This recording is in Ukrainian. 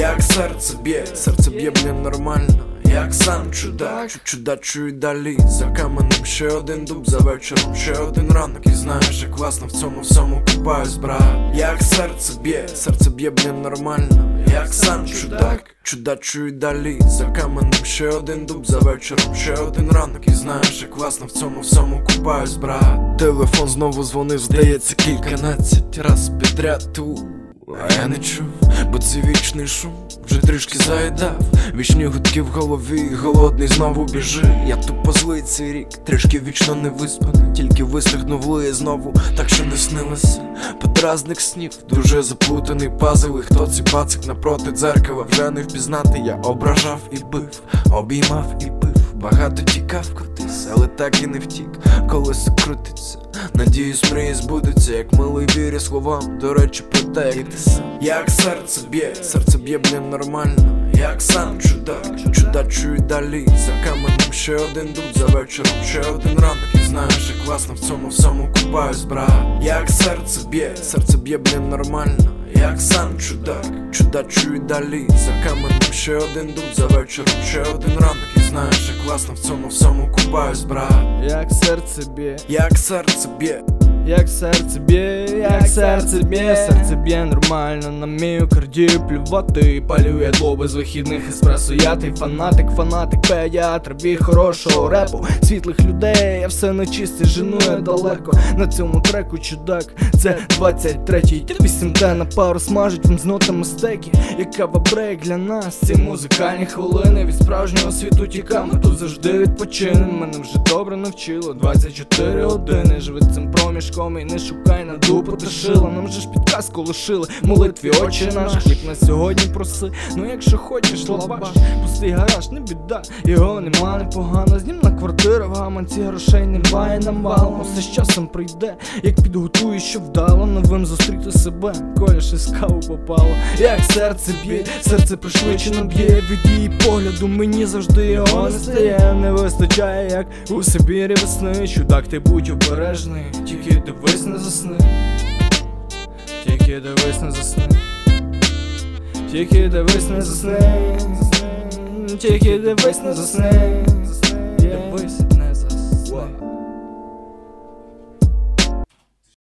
Як серце б'є, серце б'є, блін, нормально. Як сам чудак, чу- чудачу далі За каменем ще один дуб, за вечором ще один ранок. І знаєш, як класно в цьому всьому купаюсь, брат. Як серце б'є, серце б'є, блін, нормально Як сам чудак, чудачу далі За каменем ще один дуб, за вечором ще один ранок. І знаєш, як класно в цьому всьому купаюсь, брат. Телефон знову дзвонив, здається, кільканадцять раз підряд ту а я не чув, бо це вічний шум. Вже трішки заїдав. Вічні гудки в голові, голодний знову біжи. Я тупо злий цей рік, трішки вічно не виспаний. Тільки вистригнув лиє знову, так що не снилося. Подразник снів, дуже заплутаний пазл. І хто цей пацик напроти дзеркала? Вже не впізнати Я ображав і бив, обіймав і пив Багато тікав кудись, але так і не втік, колесо крутиться. Надіюсь, мрії збудуться, як милий вірі словам. До речі, про те, як ти сам. Як серце б'є, серце б'є, блін, нормально. Як сам чудак, чудачу і далі. За каменем ще один дуб, за вечором ще один ранок. І знаєш, як класно в цьому всьому купаюсь, брат. Як серце б'є, серце б'є, блін, нормально. Як сам чудак, чудачу і далі. За каменем ще один дуб, за вечором ще один ранок. І знаєш, як класно в цьому всьому купаюсь, брат. Як серце б'є, Як серце б'є, як серце б'є, як серце б'є, серце б'є нормально. На міокарді плювати Палює дло без вихідних еспресо. Я той фанатик, фанатик, педіатр, бій хорошого репу. Світлих людей, я все нечисте, жену я далеко. На цьому треку чудак, це 23-й Тип 8D на пару смажить вам з нотами стеки. Як кава брейк для нас, ці музикальні хвилини Від справжнього світу тікаємо, тут завжди відпочинем Мене вже добре навчило. 24 години Живи цим проміжком і не шукай на дупу. Тишила Нам же ж підказку лишили, молитві очі наш Хліб на сьогодні проси, ну якщо хочеш лабаш Пустий гараж, не біда, його нема непогано. Знімна квартира в гаманці грошей немає. Нам валом Усе з часом прийде, як підготуєш, що вдало Новим зустріти себе, коля ще з каву попало. Як серце б'є, серце пришвидшено б'є. Від її погляду мені завжди його не стає. Не вистачає, як у Сибірі весни Чудак, ти будь обережний, тільки дивись не засни. Тільки дивись не засни. Тільки дивись не засни. Тільки дивись не засни